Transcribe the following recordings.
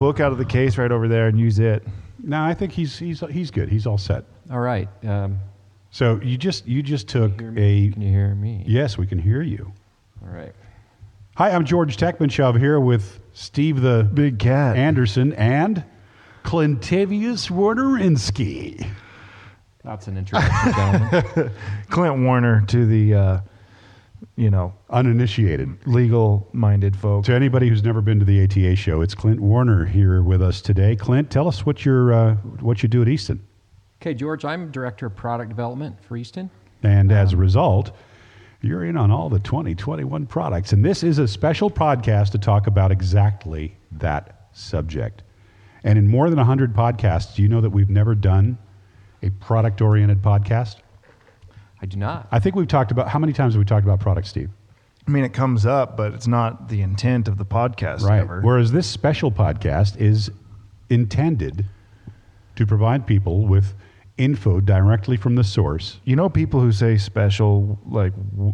book out of the case right over there and use it. No, I think he's he's he's good. He's all set. All right. Um, So you just you just took hear me? a Can you hear me? yes, we can hear you. All right. Hi, I'm George Tekmitchov here with Steve the Big cat. Anderson and Clintavius Warnerinsky. That's an introduction, gentlemen. Clint Warner to the, uh, you know, Uninitiated. legal-minded folk. To anybody who's never been to the ATA show, it's Clint Warner here with us today. Clint, tell us what you're uh, what you do at Easton, Okay, George, I'm Director of Product Development for Easton. and as a result, you're in on all the 2021 products. And this is a special podcast to talk about exactly that subject. And in more than 100 podcasts, do you know that we've never done a product-oriented podcast? I do not. I think we've talked about how many times have we talked about products, Steve? I mean, it comes up, but it's not the intent of the podcast Right. ever. Whereas this special podcast is intended to provide people with info directly from the source. You know, people who say special, like w-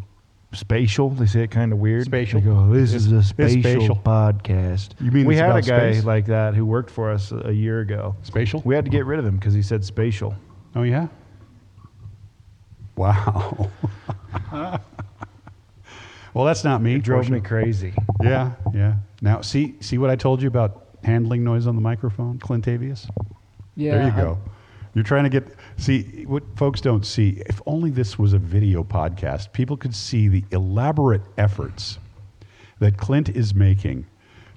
spatial, they say it kind of weird. Spatial. They go, oh, this It's- is a spatial, spatial. podcast. You mean we had a guy space? like that who worked for us a, a year ago. Spatial? We had to get rid of him because he said spatial. Oh yeah. Wow. well, that's not me. It drove me crazy. Yeah, yeah. Now, see, see what I told you about handling noise on the microphone, Clintavious? yeah. there you I- go. You're trying to get see what folks don't see. If only this was a video podcast, people could see the elaborate efforts that Clint is making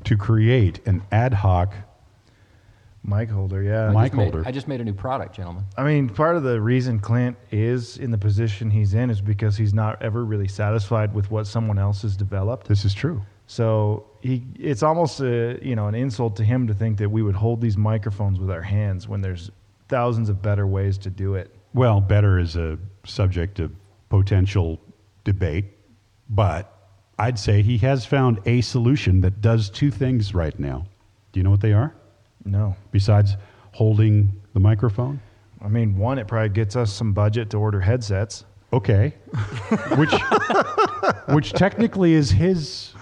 to create an ad hoc. Mic holder, yeah. Mic made- holder. I just made a new product, gentlemen. I mean, part of the reason Clint is in the position he's in is because he's not ever really satisfied with what someone else has developed. This is true. So he, it's almost a, you know an insult to him to think that we would hold these microphones with our hands when there's thousands of better ways to do it. Well, better is a subject of potential debate, but I'd say he has found a solution that does two things right now. Do you know what they are? No, Besides holding the microphone? I mean, one, it probably gets us some budget to order headsets. Okay. which which technically is his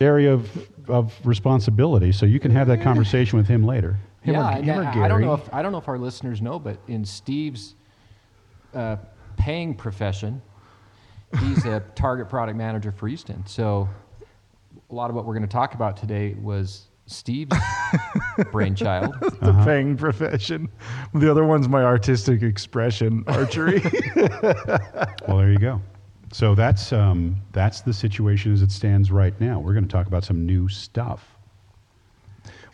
area of, of responsibility, so you can have that conversation with him later. Him or- yeah, him or and I, I don't know if I don't know if our listeners know, but in Steve's uh, paying profession, he's a target product manager for Easton. So a lot of what we're going to talk about today was Steve's brainchild. The paying profession. The other one's my artistic expression, archery. Well, there you go. So that's um, that's the situation as it stands right now. We're going to talk about some new stuff.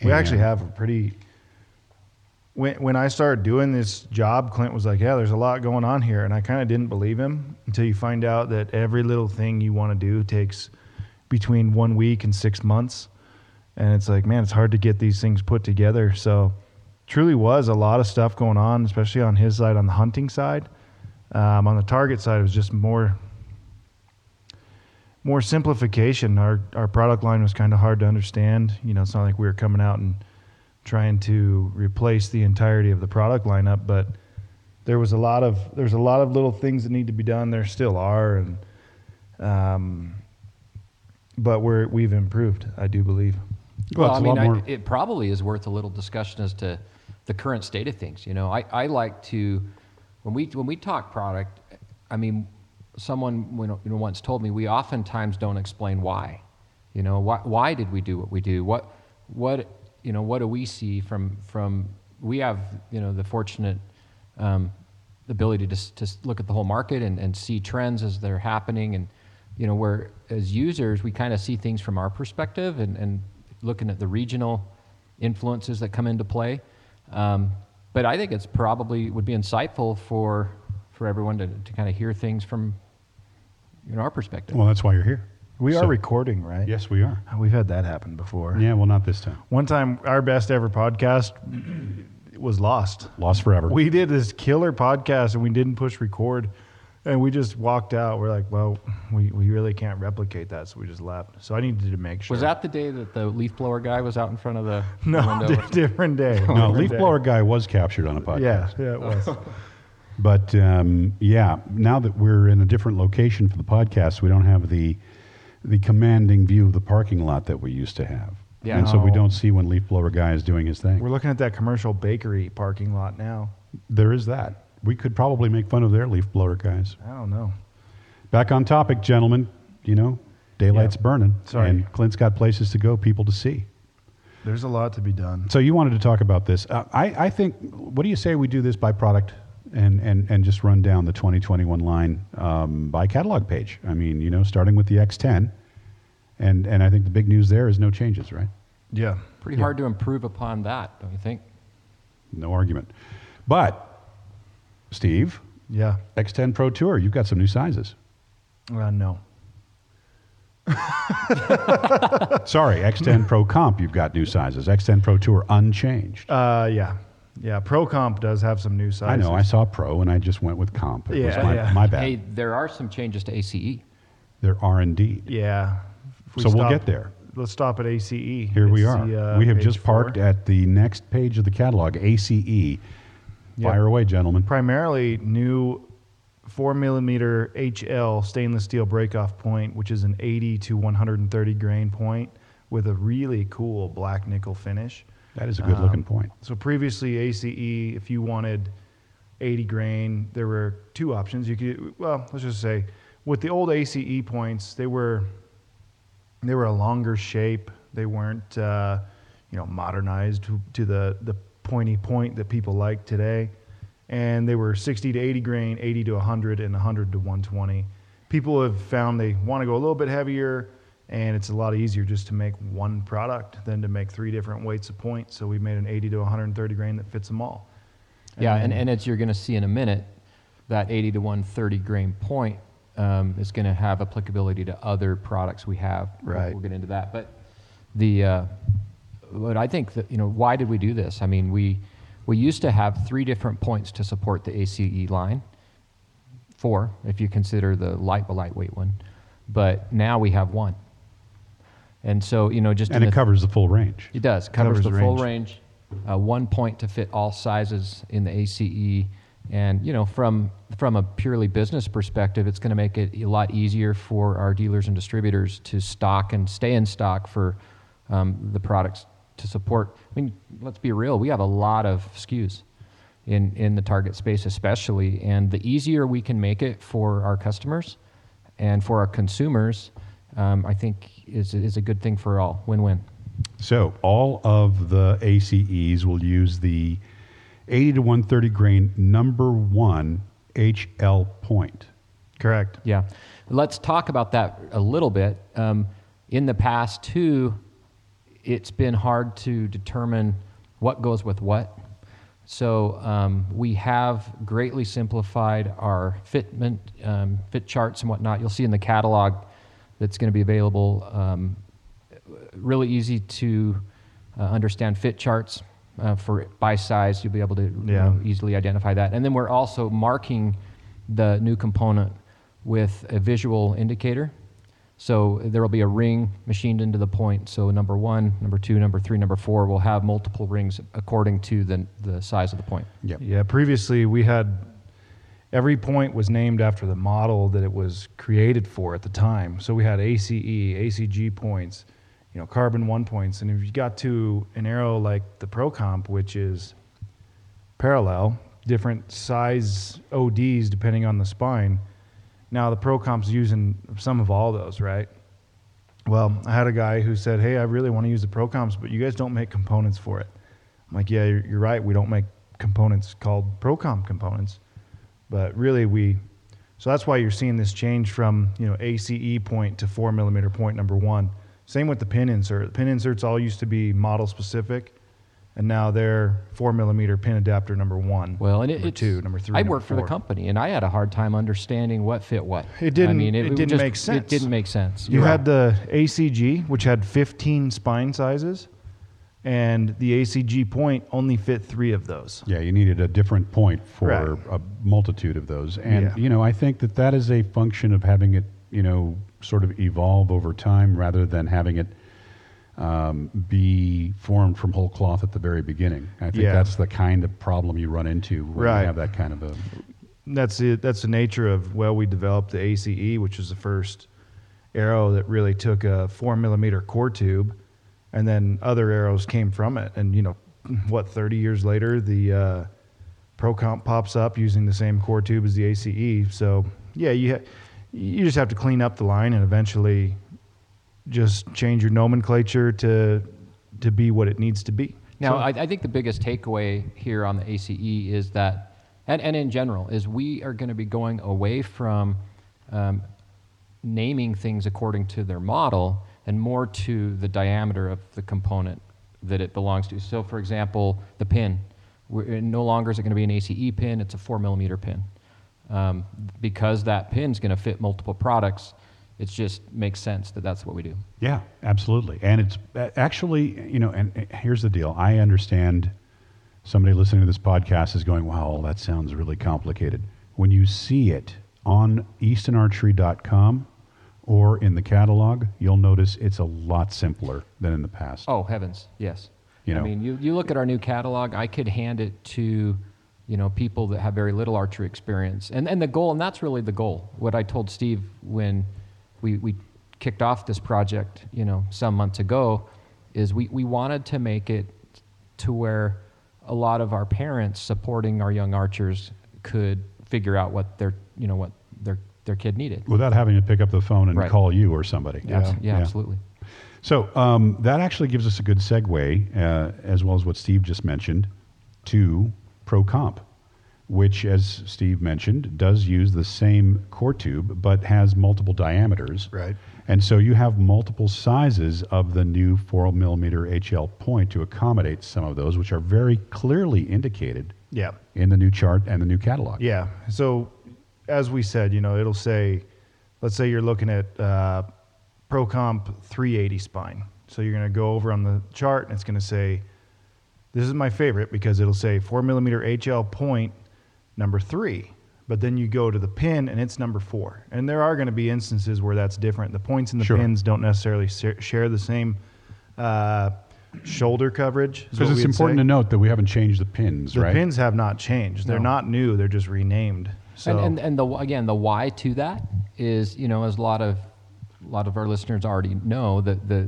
we actually have a pretty. When when I started doing this job, Clint was like, "Yeah, there's a lot going on here," and I kind of didn't believe him until you find out that every little thing you want to do takes between one week and six months, and it's like, man, it's hard to get these things put together. So, truly was a lot of stuff going on, especially on his side, on the hunting side. Um, on the target side, it was just more more simplification. Our our product line was kind of hard to understand. You know, it's not like we were coming out and trying to replace the entirety of the product lineup, but there was a lot of there's a lot of little things that need to be done. There still are, and um, but we're we've improved. I do believe. Well, Well, I mean, I, it probably is worth a little discussion as to the current state of things. You know, I, I like to when we when we talk product. I mean, someone you know, once told me we oftentimes don't explain why. You know, why why did we do what we do? What what you know what do we see from from we have you know the fortunate um, ability to, to look at the whole market and, and see trends as they're happening and you know where as users we kind of see things from our perspective and, and looking at the regional influences that come into play um, but i think it's probably would be insightful for for everyone to, to kind of hear things from you know our perspective Well, that's why you're here. We So- are recording, right? Yes, we are. We've had that happen before. Yeah, well, not this time. One time, our best ever podcast was lost. Lost forever. We did this killer podcast and we didn't push record, and we just walked out. We're like, well, we, we really can't replicate that, so we just left. So I needed to make sure. was that the day that the leaf blower guy was out in front of the no window di- different day? no, Different leaf day. blower guy was captured on a podcast. Yeah, yeah, it was. But um, yeah, now that we're in a different location for the podcast, we don't have the the commanding view of the parking lot that we used to have. Yeah. and so we don't see when leaf blower guy is doing his thing. We're looking at that commercial bakery parking lot now. There is that. We could probably make fun of their leaf blower guys. I don't know. Back on topic, gentlemen. You know, daylight's Yeah. burning, Sorry. and Clint's got places to go, people to see. There's a lot to be done. So you wanted to talk about this. Uh, I, I think. What do you say we do this by product and, and, and just run down the 2021 line um, by catalog page? I mean, you know, starting with the X10, and and I think the big news there is no changes, right? Yeah. Pretty hard to improve upon that, don't you think? No argument. But Steve, Yeah. X10 Pro Tour, you've got some new sizes. Uh, no. Sorry, X10 Pro Comp, you've got new sizes. X10 Pro Tour unchanged. Uh, yeah. Yeah. Pro Comp does have some new sizes. I sizes. know. I saw Pro, and I just went with Comp. It was Yeah, my, yeah. my bad. Hey, there are some changes to. ACE. There are indeed. Yeah. If we So we'll get there. Let's stop at ACE. Here we It's are. the, uh, we have page just four. parked at the next page of the catalog, ACE. Yep. Fire away, gentlemen. primarily new four millimeter HL stainless steel breakoff point, which is an 80 to 130 grain point with a really cool black nickel finish. That is a good looking Um, point. So previously ACE, if you wanted 80 grain, there were two options. You could, well, let's just say, with the old ACE points, they were they were a longer shape. They weren't, uh, you know, modernized to, to the the pointy point that people like today. And they were 60 to 80 grain, 80 to 100, and 100 to 120. People have found they want to go a little bit heavier, and it's a lot easier just to make one product than to make three different weights of point. So we made an 80 to 130 grain that fits them all. Yeah, and, and as you're going to see in a minute, that 80 to 130 grain point um, is going to have applicability to other products we have. We'll- Right. We'll get into that. But the, uh, what I think that, you know, why did we do this? I mean, we, we used to have three different points to support the ACE line, four if you consider the light, lightweight one. But now we have one. And so, you know, just And it the- covers the full range. it does. Covers, Covers the the full range. range. Uh, one point to fit all sizes in the ACE. And you know, from from a purely business perspective, it's going to make it a lot easier for our dealers and distributors to stock and stay in stock for um, the products to support. I mean, let's be real. We have a lot of SKUs in in the target space, especially, and the easier we can make it for our customers and for our consumers, um, I think is is a good thing for all. Win win. So all of the ACEs will use the 80 to 130 grain number one HL point. Correct. Yeah. Let's talk about that a little bit. Um, in the past, too, it's been hard to determine what goes with what. So um, we have greatly simplified our fitment, um, fit charts and whatnot. You'll see in the catalog that's going to be available. Um, really easy to uh, understand fit charts uh, for by size. You'll be able to Yeah. know, easily identify that. And then we're also marking the new component with a visual indicator. So there will be a ring machined into the point. So number one, number two, number three, number four will have multiple rings according to the, the size of the point. Yep. Yeah, previously we had every point was named after the model that it was created for at the time. So we had ACE, ACG points, you know, carbon one points, and if you got to an arrow like the Pro Comp, which is parallel, different size ODs depending on the spine. Now the Pro Comp's using some of all those, right? Well, I had a guy who said, "Hey, I really want to use the Pro Comps, but you guys don't make components for it." I'm like, "Yeah, you're, you're right. We don't make components called Pro Comp components, but really we." So that's why you're seeing this change from you know ACE point to four millimeter point number one. Same with the pin insert. The pin inserts all used to be model specific, and now they're four millimeter pin adapter number one. Well, and it, number it's, two, number three. I number worked for the company, and I had a hard time understanding what fit what. It didn't- I mean, it was didn't just- make It sense. didn't make sense. You You're had the ACG, which had 15 spine sizes, and the ACG point only fit three of those. Yeah, you needed a different point for Right. a multitude of those. And, Yeah. you know, I think that that is a function of having it, you know, sort of evolve over time rather than having it um, be formed from whole cloth at the very beginning. I think Yeah. that's the kind of problem you run into when Right. you have that kind of a. That's it. That's the nature of well, we developed the ACE, which was the first arrow that really took a four millimeter core tube and then other arrows came from it. And you know, what 30 years later, the uh, Pro Comp pops up using the same core tube as the ACE. So yeah, you ha- you just have to clean up the line and eventually just change your nomenclature to to be what it needs to be. Now, So- I, I think the biggest takeaway here on the ACE is that, and, and in general, is we are going to be going away from um, naming things according to their model and more to the diameter of the component that it belongs to. So, for example, the pin. We're, no longer is it going to be an ACE pin, it's a 4 millimeter pin. Um, because that pin's going to fit multiple products, it just makes sense that that's what we do. Yeah, absolutely. And it's actually, you know, and uh, here's the deal. I understand somebody listening to this podcast is going, wow, that sounds really complicated. When you see it on eastonarchery.com or in the catalog, you'll notice it's a lot simpler than in the past. Oh heavens, yes. You know, I mean, you, you look at our new catalog. I could hand it to, you know, people that have very little archery experience, and and the goal, and that's really the goal. What I told Steve when we we kicked off this project, you know, some months ago, is we we wanted to make it to where a lot of our parents supporting our young archers could figure out what their you know what their their kid needed. Without having to pick up the phone and Right. call you or somebody. Abs- yeah, absolutely. So um, that actually gives us a good segue, uh, as well as what Steve just mentioned, to ProComp, which, as Steve mentioned, does use the same core tube but has multiple diameters. Right. And so you have multiple sizes of the new 4 millimeter HL point to accommodate some of those, which are very clearly indicated yeah. in the new chart and the new catalog. Yeah. So, as we said, you know, it'll say, let's say you're looking at uh, ProComp 380 spine. So you're going to go over on the chart and it's going to say, this is my favorite because it'll say four millimeter HL point number three. But then you go to the pin and it's number four. And there are going to be instances where that's different. The points and the Sure. pins don't necessarily share the same uh, shoulder coverage. Because it's important say. to note that we haven't changed the pins, The right? pins have not changed. They're No. not new. They're just renamed. So And, and and the again the why to that is you know as a lot of a lot of our listeners already know that the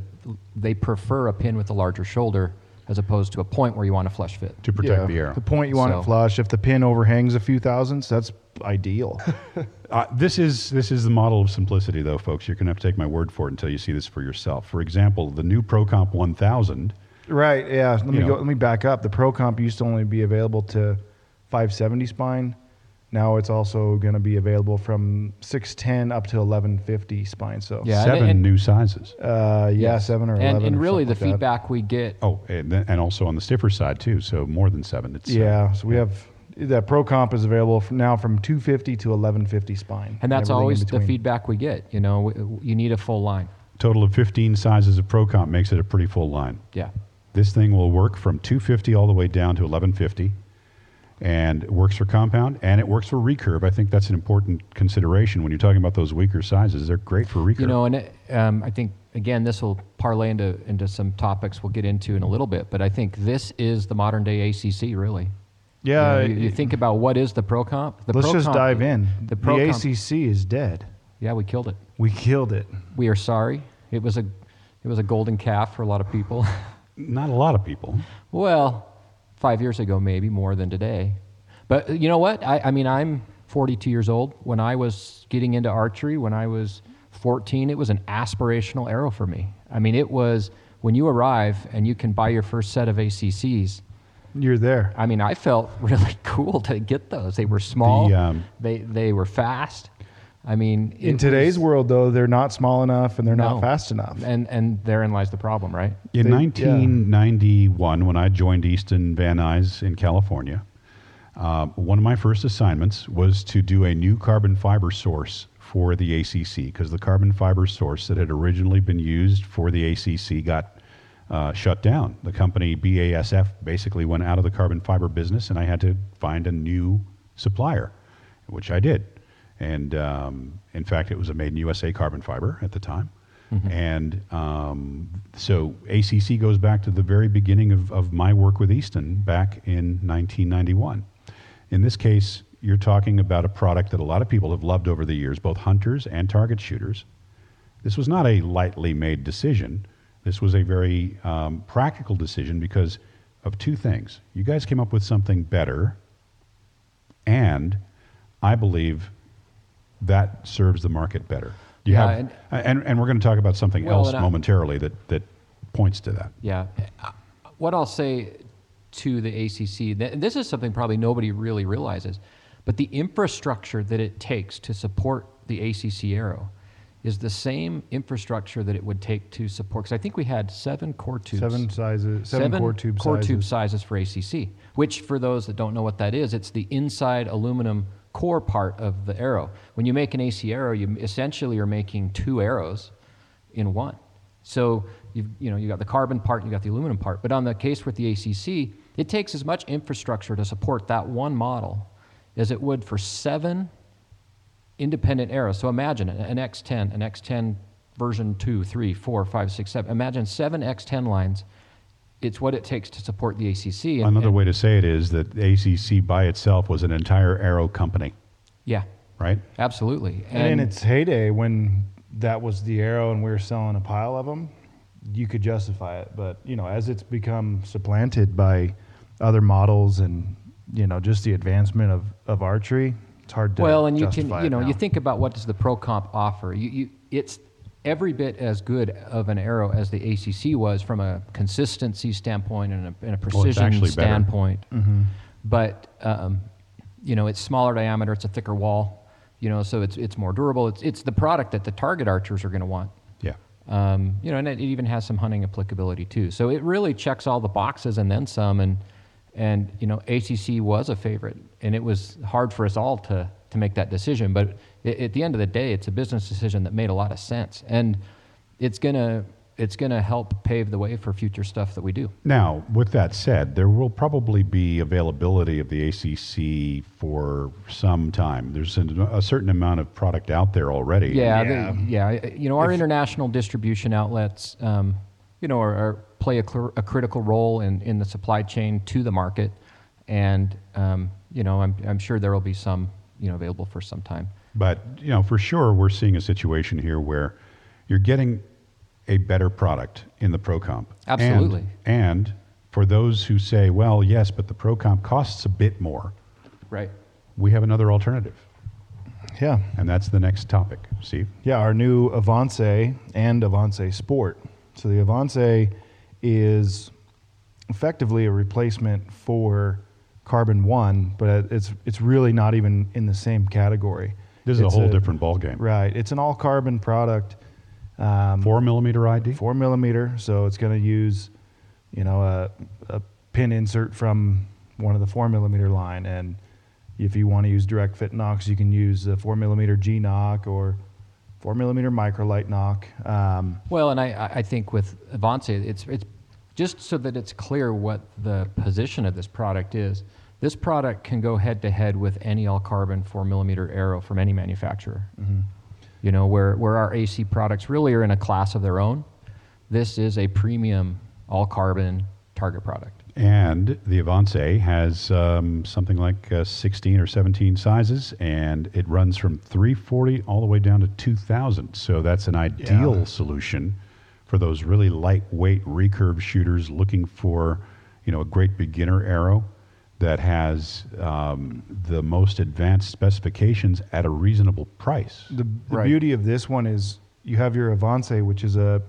they prefer a pin with a larger shoulder as opposed to a point where you want a flush fit. to protect Yeah, the arrow. The point you want So- it flush. If the pin overhangs a few thousandths, that's ideal. Uh, this is this is the model of simplicity, though, folks. You're going to have to take my word for it until you see this for yourself. For example, the new ProComp 1000. right. Yeah. Let me You go. Let me back up. The Pro Comp used to only be available to 570 spine. Now it's also going to be available from 610 up to 1150 spine. So Yeah, and- seven and- new sizes. Uh, yeah, Yes. seven or and, 11. And or really the something like that. feedback we get Oh, and, then, and also on the stiffer side too. So more than seven. It's uh, Yeah. So we have that Pro Comp is available from now from 250 to 1150 spine. and that's everything in always the between. feedback we get. You know, w- you need a full line. total of 15 sizes of ProComp makes it a pretty full line. Yeah. This thing will work from 250 all the way down to 1150, and it works for compound and it works for recurve. I think that's an important consideration when you're talking about those weaker sizes. They're great for recurve. You know, and it, um, I think again this will parlay into into some topics we'll get into in a little bit. But I think this is the modern day ACC really. Yeah. You, know, you, you think about what is the pro comp. The let's Pro just Comp- dive in. The The, pro comp- ACC is dead. Yeah, we killed it. We killed it. We are sorry. It was a it was a golden calf for a lot of people. Not a lot of people. well, five years ago maybe more than today. But uh, you know what? I, I mean, I'm 42 years old. When I was getting into archery, when I was 14, it was an aspirational arrow for me. I mean, it was when you arrive and you can buy your first set of ACCs. You're there. I mean, I felt really cool to get those. They were small. The, um, they they were fast. I mean, In today's was- world, though, they're not small enough and they're No. not fast enough. and and therein lies the problem, right? In They- yeah. 1991, when I joined Easton Van Nuys in California, uh, one of my first assignments was to do a new carbon fiber source for the ACC because the carbon fiber source that had originally been used for the ACC got uh, shut down. The company BASF basically went out of the carbon fiber business, and I had to find a new supplier, which I did. And um, in fact, it was a made in USA carbon fiber at the time. And um, so ACC goes back to the very beginning of, of my work with Easton back in 1991. In this case, you're talking about a product that a lot of people have loved over the years, both hunters and target shooters. This was not a lightly made decision. This was a very um, practical decision because of two things. You guys came up with something better, and I believe that serves the market better. You Yeah, have, and- and, and, we're going to talk about something Well, else and I- momentarily that, that points to that. Yeah. What I'll say to the ACC, th- this is something probably nobody really realizes, but the infrastructure that it takes to support the ACC Arrow is the same infrastructure that it would take to support. Because I think we had seven core tubes. Seven sizes, seven, core tube core sizes. tube sizes for ACC. Which, for those that don't know what that is, it's the inside aluminum core part of the arrow. When you make an AC arrow, you essentially are making two arrows in one. So you've you know you got the carbon part, you got the aluminum part. But on the case with the ACC, it takes as much infrastructure to support that one model as it would for seven independent arrows. So imagine an X10, an X10 version 2, 3, 4, 5, 6, 7. Imagine seven X10 lines. It's what it takes to support the ACC. and- Another and- way to say it is that ACC by itself was an entire aero company, Yeah, right? absolutely. And, in its heyday, when that was the arrow and we were selling a pile of them, you could justify it. But you know, as it's become supplanted by other models and you know just the advancement of, of archery, it's hard to well, and you can, you know, now. you think about what does the Pro Comp offer. You, you, it's every bit as good of an arrow as the ACC was from a consistency standpoint and a, and a precision actually better. standpoint. But um, you know, it's smaller diameter, it's a thicker wall. You know, so it's it's more durable. It's it's the product that the target archers are going to want. Yeah. Um, you know, and it even has some hunting applicability too. So it really checks all the boxes and then some. And and you know, ACC was a favorite, and it was hard for us all to to make that decision. But i at the end of the day, it's a business decision that made a lot of sense, and it's gonna it's gonna help pave the way for future stuff that we do. Now, with that said, there will probably be availability of the ACC for some time. There's a, a certain amount of product out there already. Yeah, Yeah. the- yeah. You know, our international distribution outlets, um, you know, are, are play a, cl- a critical role in, in the supply chain to the market, and um, you know, I'm, I'm sure there will be some, you know, available for some time. But you know, for sure, we're seeing a situation here where you're getting a better product in the ProComp. And- Absolutely. And, for those who say, well, yes, but the ProComp costs a bit more, Right. we have another alternative, yeah, and that's the next topic. Steve. yeah, our new Avance and Avance Sport. So the Avance is effectively a replacement for Carbon One, but it's it's really not even in the same category. This is a It's whole different ballgame. Right. It's an all carbon product. Um, Four millimeter ID. four millimeter, so it's going to use, you know, a, a pin insert from one of the four millimeter line, and if you want to use direct fit nocks, you can use the four millimeter G Nock or four millimeter microlight nock. Um, Well, and I, I I think with Avance, it's, it's just so that it's clear what the position of this product is. This product can go head to head with any all carbon 4 millimeter arrow from any manufacturer. You know, where, where our AC products really are in a class of their own, this is a premium all carbon target product. And the Avance has um, something like uh, 16 or 17 sizes, and it runs from 340 all the way down to 2,000. So that's an ideal Yeah. solution for those really lightweight recurve shooters looking for, you know, a great beginner arrow that has um, the most advanced specifications at a reasonable price. the the Right. beauty of this one is you have your Avance, which is a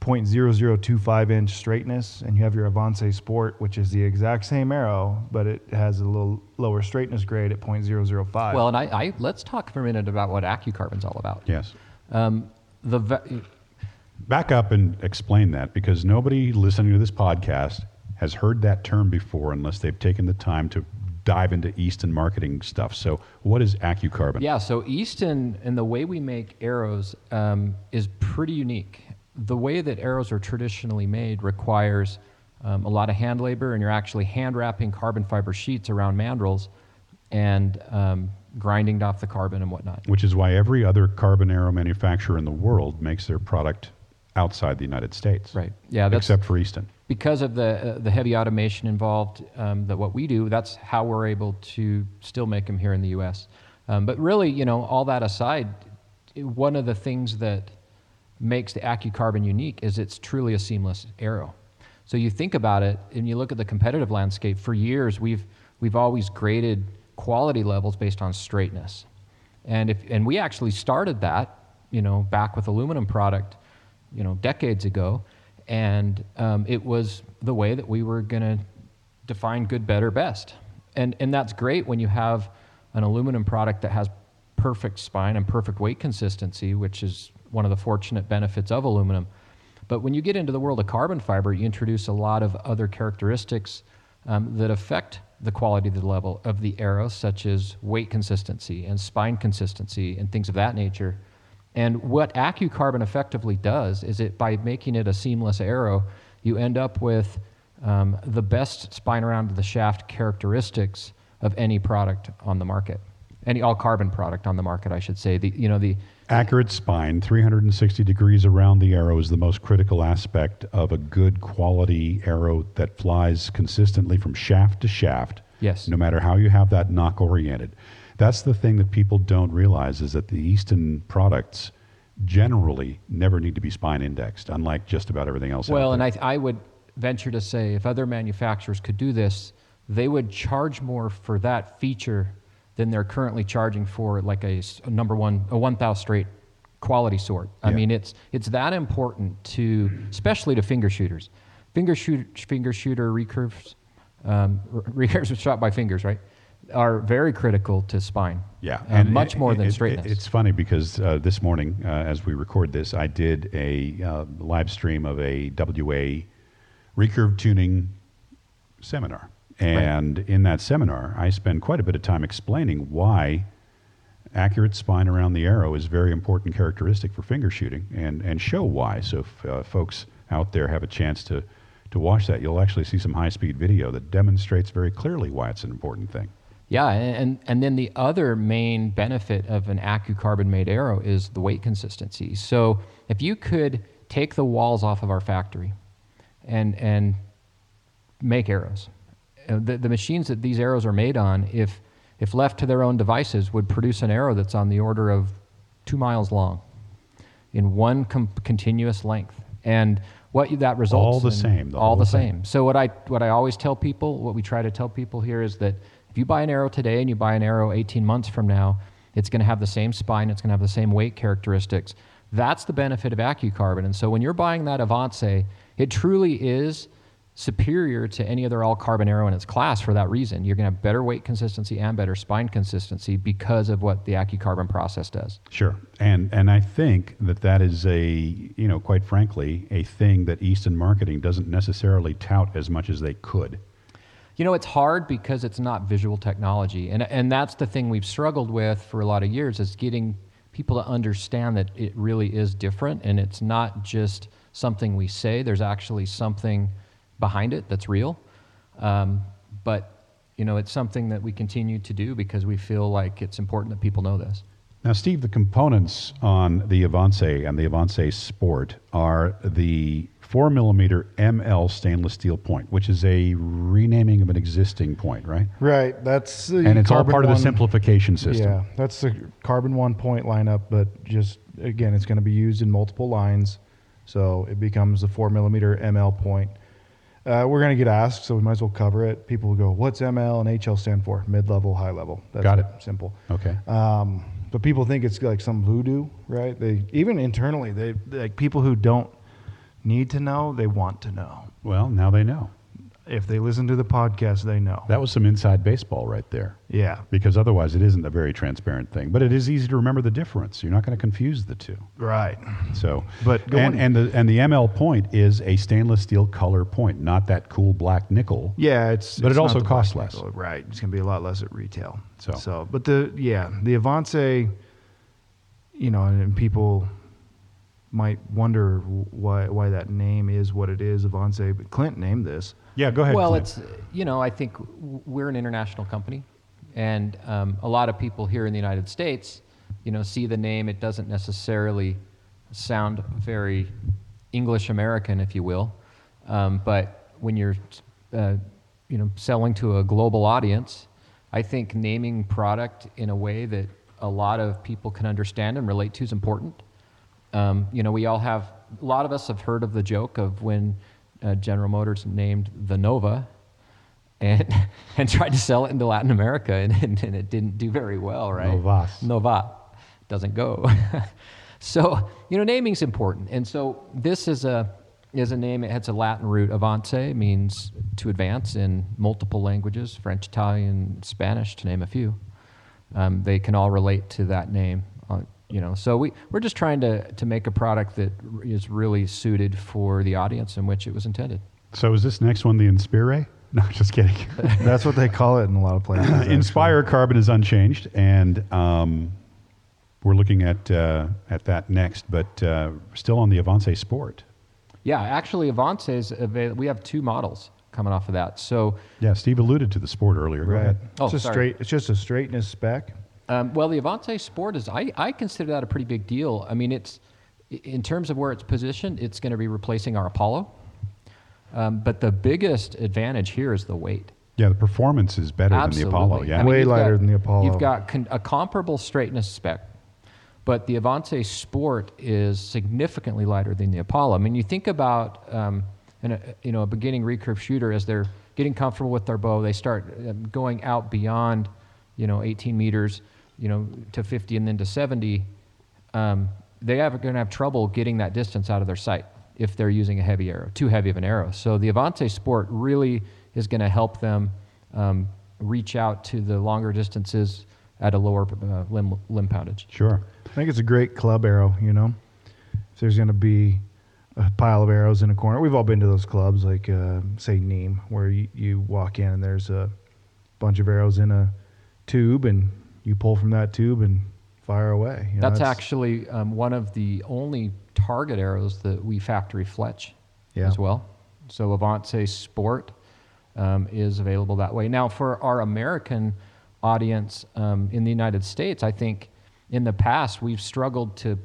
0.0025 inch straightness, and you have your Avance Sport, which is the exact same arrow, but it has a little lower straightness grade at 0.005. Well, and I, I let's talk for a minute about what AccuCarbon's all about. Yes. Um, the va- Back up and explain that because nobody listening to this podcast has heard that term before unless they've taken the time to dive into Easton marketing stuff. So, what is AccuCarbon? Yeah, so Easton and the way we make arrows um, is pretty unique. The way that arrows are traditionally made requires um, a lot of hand labor, and you're actually hand wrapping carbon fiber sheets around mandrels and um, grinding off the carbon and whatnot. Which is why every other carbon arrow manufacturer in the world makes their product outside the United States. Right. Yeah, that's Except for Easton. Because of the uh, the heavy automation involved um, that what we do that's how we're able to still make them here in the US um, but really you know all that aside one of the things that makes the AccuCarbon unique is it's truly a seamless arrow. So you think about it, and you look at the competitive landscape. For years, we've we've always graded quality levels based on straightness, and if and we actually started that, you know, back with aluminum product, you know, decades ago, and um, it was the way that we were going to define good, better, best, and and that's great when you have an aluminum product that has perfect spine and perfect weight consistency, which is one of the fortunate benefits of aluminum. But when you get into the world of carbon fiber, you introduce a lot of other characteristics um, that affect the quality of the level of the arrow, such as weight consistency and spine consistency and things of that nature. And what AccuCarbon effectively does is it by making it a seamless arrow, you end up with um, the best spine around the shaft characteristics of any product on the market, any all carbon product on the market, I should say. The you know the Accurate spine, 360 degrees around the arrow, is the most critical aspect of a good quality arrow that flies consistently from shaft to shaft. Yes. No matter how you have that nock oriented. That's the thing that people don't realize is that the Easton products generally never need to be spine indexed, unlike just about everything else. Well, and. I, I would venture to say if other manufacturers could do this, they would charge more for that feature than they're currently charging for like a number one, a 1,000 straight quality sort. I Yeah. mean, it's it's that important to, especially to finger shooters. Finger shoot, finger shooter recurves, um, re- recurves shot by fingers, right? Are very critical to spine. Yeah, Uh, much it- more it- than it- straightness. It's funny because uh, this morning, uh, as we record this, I did a uh, live stream of a WA recurve tuning seminar, and in that seminar, I spend quite a bit of time explaining why accurate spine around the arrow is a very important characteristic for finger shooting, and and show why. So if uh, folks out there have a chance to to watch that, you'll actually see some high speed video that demonstrates very clearly why it's an important thing. Yeah, and, and then the other main benefit of an AccuCarbon made arrow is the weight consistency. So if you could take the walls off of our factory and, and make arrows, uh, the, the machines that these arrows are made on, if, if left to their own devices, would produce an arrow that's on the order of two miles long in one com- continuous length. And what that results All the same, the all the thing. same. So what I what I always tell people, what we try to tell people here is that if you buy an arrow today and you buy an arrow 18 months from now, it's going to have the same spine, it's going to have the same weight characteristics. That's the benefit of AccuCarbon. And so when you're buying that Avance, it truly is superior to any other all carbon arrow in its class for that reason. You're going to have better weight consistency and better spine consistency because of what the AccuCarbon process does. Sure, and and I think that that is a you know quite frankly a thing that Easton Marketing doesn't necessarily tout as much as they could. You know, it's hard because it's not visual technology. And, and that's the thing we've struggled with for a lot of years is getting people to understand that it really is different and it's not just something we say. There's actually something behind it that's real. Um, but, you know, it's something that we continue to do because we feel like it's important that people know this. Now, Steve, the components on the Avance and the Avance Sport are the four millimeter ML stainless steel point, which is a renaming of an existing point, right? Right. That's And it's all part of the simplification system. Yeah, that's the carbon one point lineup, but just again, it's going to be used in multiple lines, so it becomes the four millimeter ML point. Uh, we're going to get asked, so we might as well cover it. People will go, "What's ML and HL stand for?" Mid level, high level. That's Got it. Simple. Okay. Um, but people think it's like some voodoo, right? They even internally, they like people who don't need to know, they want to know. Well, now they know. If they listen to the podcast, they know. That was some inside baseball right there. yeah, Because otherwise, it isn't a very transparent thing. But it is easy to remember the difference. You're not going to confuse the two. right. So, But and, and the and the ML point is a stainless steel color point, not that cool black nickel. Yeah, it's But it's it also costs less. nickel, Right, it's gonna be a lot less at retail. So. so, but the yeah, the Avance, you know, and people might wonder why why that name is what it is, Avance. But Clint named this. Yeah, go ahead. Well, Clint. it's you know I think we're an international company, and um, a lot of people here in the United States, you know, see the name. It doesn't necessarily sound very English American, if you will, um, but when you're uh, you know selling to a global audience, I think naming product in a way that a lot of people can understand and relate to is important. Um, you know, we all have, a lot of us have heard of the joke of when uh, General Motors named the Nova and, and tried to sell it into Latin America, and, and, and it didn't do very well, right? Novas. Nova doesn't go. so, you know, naming's important. And so this is a, is a name, it has a Latin root. Avance means to advance in multiple languages French, Italian, Spanish, to name a few. Um, they can all relate to that name. Uh, you know, so we, we're just trying to, to make a product that is really suited for the audience in which it was intended. So is this next one the Inspire? No, just kidding. That's what they call it in a lot of places. actually. Inspire carbon is unchanged, and um, we're looking at uh, at that next, but uh, still on the Avance Sport. Yeah, actually, Avance is avail- we have two models coming off of that. So, Yeah, Steve alluded to the Sport earlier. Go Right. ahead. Oh, it's a sorry. straight. It's just a straightness spec. Um, well, the Avance Sport is, I, I consider that a pretty big deal. I mean, it's, in terms of where it's positioned, it's going to be replacing our Apollo. Um, but the biggest advantage here is the weight. Yeah, the performance is better than the Apollo. Absolutely. Yeah. I mean, Way lighter got- than the Apollo. You've got con- a comparable straightness spec, but the Avance Sport is significantly lighter than the Apollo. I mean, you think about um, an, a, you know a beginning recurve shooter as they're getting comfortable with their bow, they start um, going out beyond you know 18 meters, you know to 50 and then to 70. Um, they are going to have trouble getting that distance out of their sight if they're using a heavy arrow, too heavy of an arrow. So the Avance Sport really is going to help them um, reach out to the longer distances at a lower uh, limb, limb poundage. Sure. I think it's a great club arrow. You know, if there's going to be a pile of arrows in a corner, we've all been to those clubs, like uh, say Neem, where you, you walk in and there's a bunch of arrows in a tube, and you pull from that tube and fire away. You know, That's it's- actually um, one of the only target arrows that we factory fletch Yeah. as well. So Avance Sport um, is available that way. Now, for our American audience um, in the United States, I think in the past we've struggled to,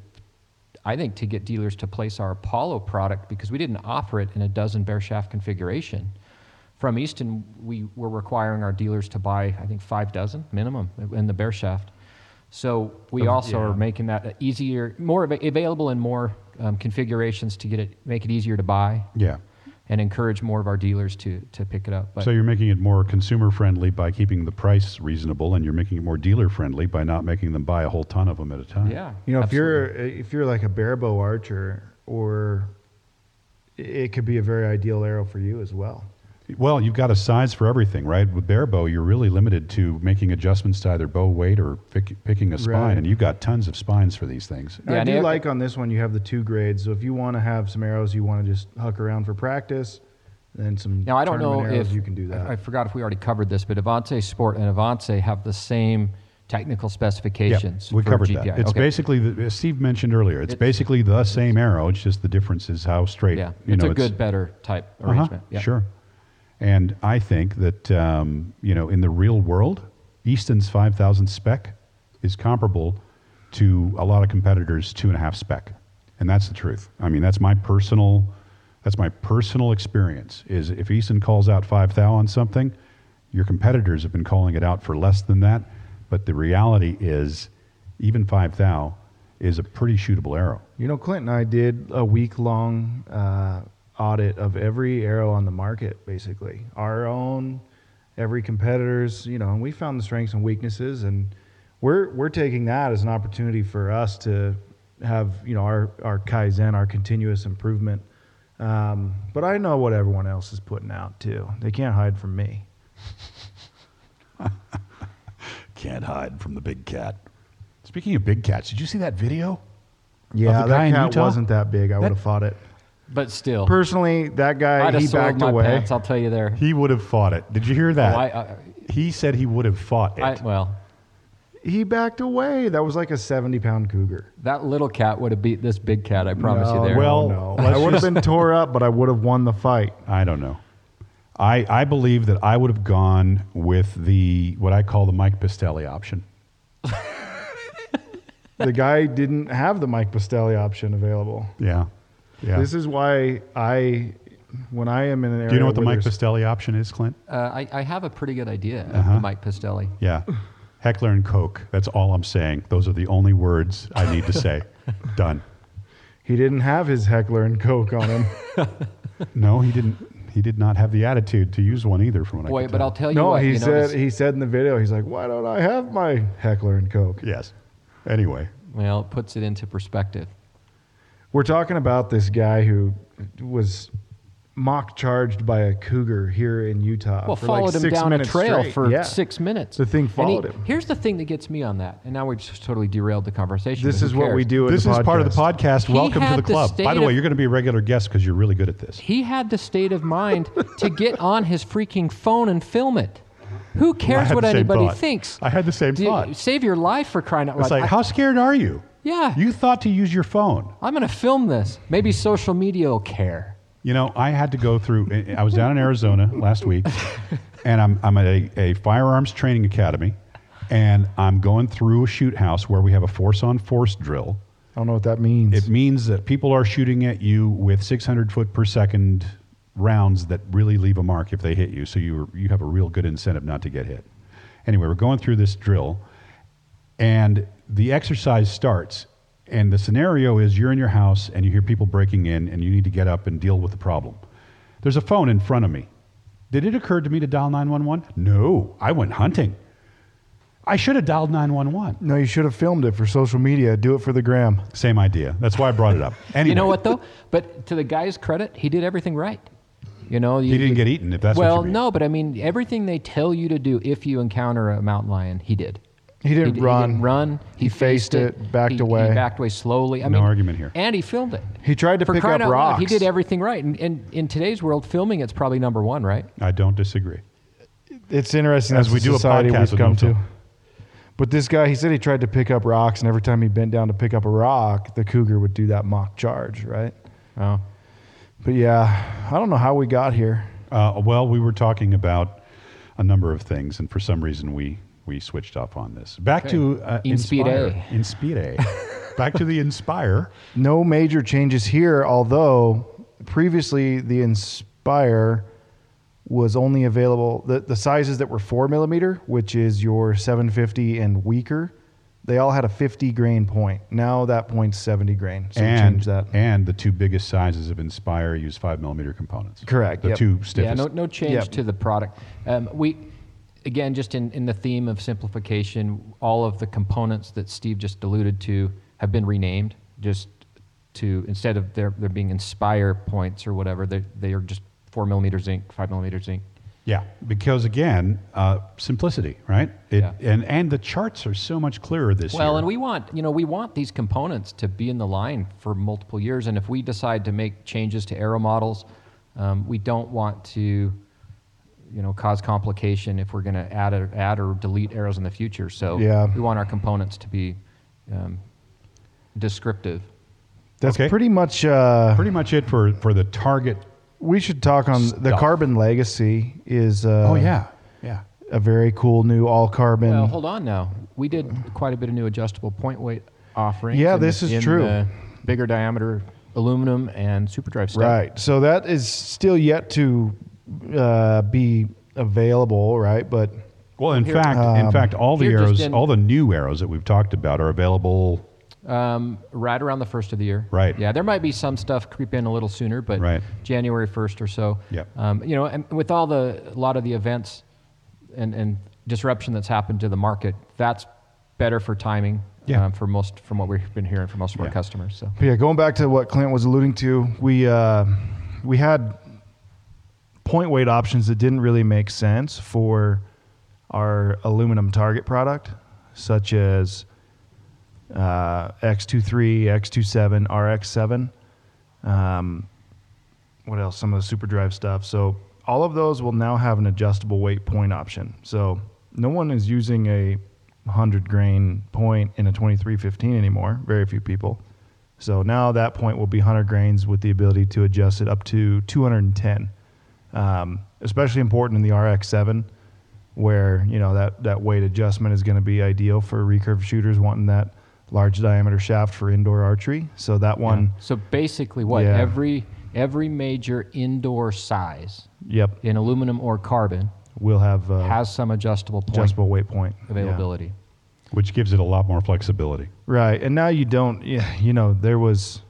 I think, to get dealers to place our Apollo product because we didn't offer it in a dozen bare shaft configuration. From Easton, we were requiring our dealers to buy, I think, five dozen minimum in the bare shaft. So we also yeah. are making that easier, more available in more um, configurations to get it, make it easier to buy, Yeah. and encourage more of our dealers to to pick it up. But So you're making it more consumer friendly by keeping the price reasonable, and you're making it more dealer friendly by not making them buy a whole ton of them at a time. yeah, You know, absolutely. if you're if you're like a barebow archer, or it could be a very ideal arrow for you as well. Well, you've got a size for everything, right? With bare bow, you're really limited to making adjustments to either bow weight or pick, picking a spine, Right. and you've got tons of spines for these things. Yeah, I do like on this one you have the two grades. So if you want to have some arrows you want to just huck around for practice, then some Now I don't know arrows if you can do that. I, I forgot if we already covered this, but Avance Sport and Avance have the same technical specifications. we for covered GPI. that. It's Okay. basically, the, as Steve mentioned earlier, it's, It's- basically the same arrow. It's just the difference is how straight. yeah, you it's know, a good, better type Uh-huh, arrangement. Yeah. Sure. And I think that, um, you know, in the real world, Easton's 5,000 spec is comparable to a lot of competitors' two and a half spec. And that's the truth. I mean, that's my personal, that's my personal experience is if Easton calls out 5 thou on something, your competitors have been calling it out for less than that. But the reality is even 5 thou is a pretty shootable arrow. You know, Clint and I did a week long uh, audit of every arrow on the market, basically. Our own, every competitor's, you know, and we found the strengths and weaknesses. And we're, we're taking that as an opportunity for us to have, you know, our, our Kaizen, our continuous improvement. Um, but I know what everyone else is putting out too. They can't hide from me. Can't hide from the big cat. Speaking of big cats, did you see that video? Yeah, that cat wasn't that big. I would have fought it. But still, Personally, that guy, I'd he have sold backed my away. pants. I'll tell you there. He would have fought it. Did you hear that? Oh, I, I, he said he would have fought it. I, well, He backed away. That was like a 70 pound cougar. that little cat would have beat this big cat. I promise No, you there. Well, no. let's I would have just- been tore up, but I would have won the fight. I don't know. I, I believe that I would have gone with the what I call the Mike Pistelli option. The guy didn't have the Mike Pistelli option available. Yeah. Yeah. This is why I, when I am in an area, Do you know what the Mike there's- Pistelli option is, Clint? uh, I, I have a pretty good idea of Uh-huh. the Mike Pistelli. Yeah. Heckler and Koch. That's all I'm saying. Those are the only words I need to say. Done. He didn't have his Heckler and Koch on him. No, he didn't. He did not have the attitude to use one either. From what I Boy, could but tell. I'll tell you no, what. he you said this- he said in the video, he's like, "Why don't I have my Heckler and Koch?" yes. Anyway, well, it puts it into perspective. We're talking about this guy who was mock charged by a cougar here in Utah. Well, for followed like him down a trail straight. for Yeah. six minutes. The thing And he- followed him. Here's the thing that gets me on that, and now we've just totally derailed the conversation. This is what we do. This the is part of the podcast. He Welcome to the the club. By state the way, of- you're going to be a regular guest because you're really good at this. He had the state of mind to get on his freaking phone and film it. Who cares had what anybody thought. thinks? I had the same Do you- thought. Save your life for crying out loud. It's like, I- how scared are you? Yeah. You thought to use your phone. I'm going to film this. Maybe social media will care. You know, I had to go through. I was down in Arizona last week, and I'm, I'm at a, a firearms training academy, and I'm going through a shoot house where we have a force on force drill. I don't know what that means. It means that people are shooting at you with 600 foot per second rounds that really leave a mark if they hit you. So you you have a real good incentive not to get hit. Anyway, we're going through this drill, and the exercise starts. And the scenario is you're in your house and you hear people breaking in, and you need to get up and deal with the problem. There's a phone in front of me. Did it occur to me to dial 911? No, I went hunting. I should have dialed 911. no, you should have filmed it for social media. Do it for the gram. Same idea. That's why I brought it up. Anyway, You know what though? But to the guy's credit, he did everything right. You know, you, He didn't get eaten, if that's what well, you mean. no, but I mean, everything they tell you to do if you encounter a mountain lion, he did. He didn't d- run. didn't run. He, He faced it, backed he, away. He backed away slowly. I No mean, argument here. And he filmed it. He tried to For pick crying up out loud, he did everything right. And, and in today's world, filming it's probably number one, right? I don't disagree. It's interesting As as we we do a podcast we've with come no to. film. But this guy, he said he tried to pick up rocks, and every time he bent down to pick up a rock, the cougar would do that mock charge, right? Oh. But yeah, I don't know how we got here. Uh, well, we were talking about a number of things, and for some reason we we switched off on this. Back to uh, Inspire. Inspire. Back to the Inspire. No major changes here, although previously the Inspire was only available the, the sizes that were four millimeter, which is your 750 and weaker. They all had a 50 grain point. Now that point's 70 grain. So and changed that. and the two biggest sizes of Inspire use five millimeter components. Correct, The yep. two Yeah, stiffest. no, no change Yep. to the product. Um, we, again, just in, in the theme of simplification, all of the components that Steve just alluded to have been renamed. Just to instead of there there being Inspire points or whatever, they they are just four millimeter zinc, five millimeter zinc. Yeah, because again, uh, simplicity, right? It, Yeah. And and the charts are so much clearer this year. Well, and we want you know we want these components to be in the line for multiple years, and if we decide to make changes to arrow models, um, we don't want to, you know, cause complication if we're going to add or add or delete arrows in the future. So Yeah. we want our components to be um, descriptive. That's Okay. pretty much. Uh, pretty much it for for the target. we should talk on the Stuff. Carbon Legacy. Is uh, oh yeah, yeah. a very cool new all carbon. Well, hold on now. We did quite a bit of new adjustable point weight offerings. Yeah, in this is in true. the bigger diameter aluminum and superdrive stuff. Right. So that is still yet to uh, be available, right? But Well, in Here- fact, in Um, fact, all the arrows, in- all the new arrows that we've talked about are available. Um, right around the first of the year. Right. Yeah, there might be some stuff creep in a little sooner, but Right. January first or so. Yeah. Um, you know, and with all the a lot of the events and, and disruption that's happened to the market, that's better for timing. Yeah. Um, for most, from what we've been hearing from most of our customers. So. But yeah, going back to what Clint was alluding to, we uh, we had point weight options that didn't really make sense for our aluminum target product, such as uh, X23, X27, RX7. Um, what else? Some of the super drive stuff. So all of those will now have an adjustable weight point option. So no one is using a 100 grain point in a 2315 anymore. Very few people. So now that point will be 100 grains with the ability to adjust it up to 210. Um, especially important in the RX7, where you know that that weight adjustment is going to be ideal for recurve shooters wanting that large diameter shaft for indoor archery. So that one, So basically, what Yeah. every every major indoor size yep, in aluminum or carbon will have uh, has some adjustable point adjustable weight point Yeah. availability. which gives it a lot more flexibility. Right, and now you don't. Yeah, you know there was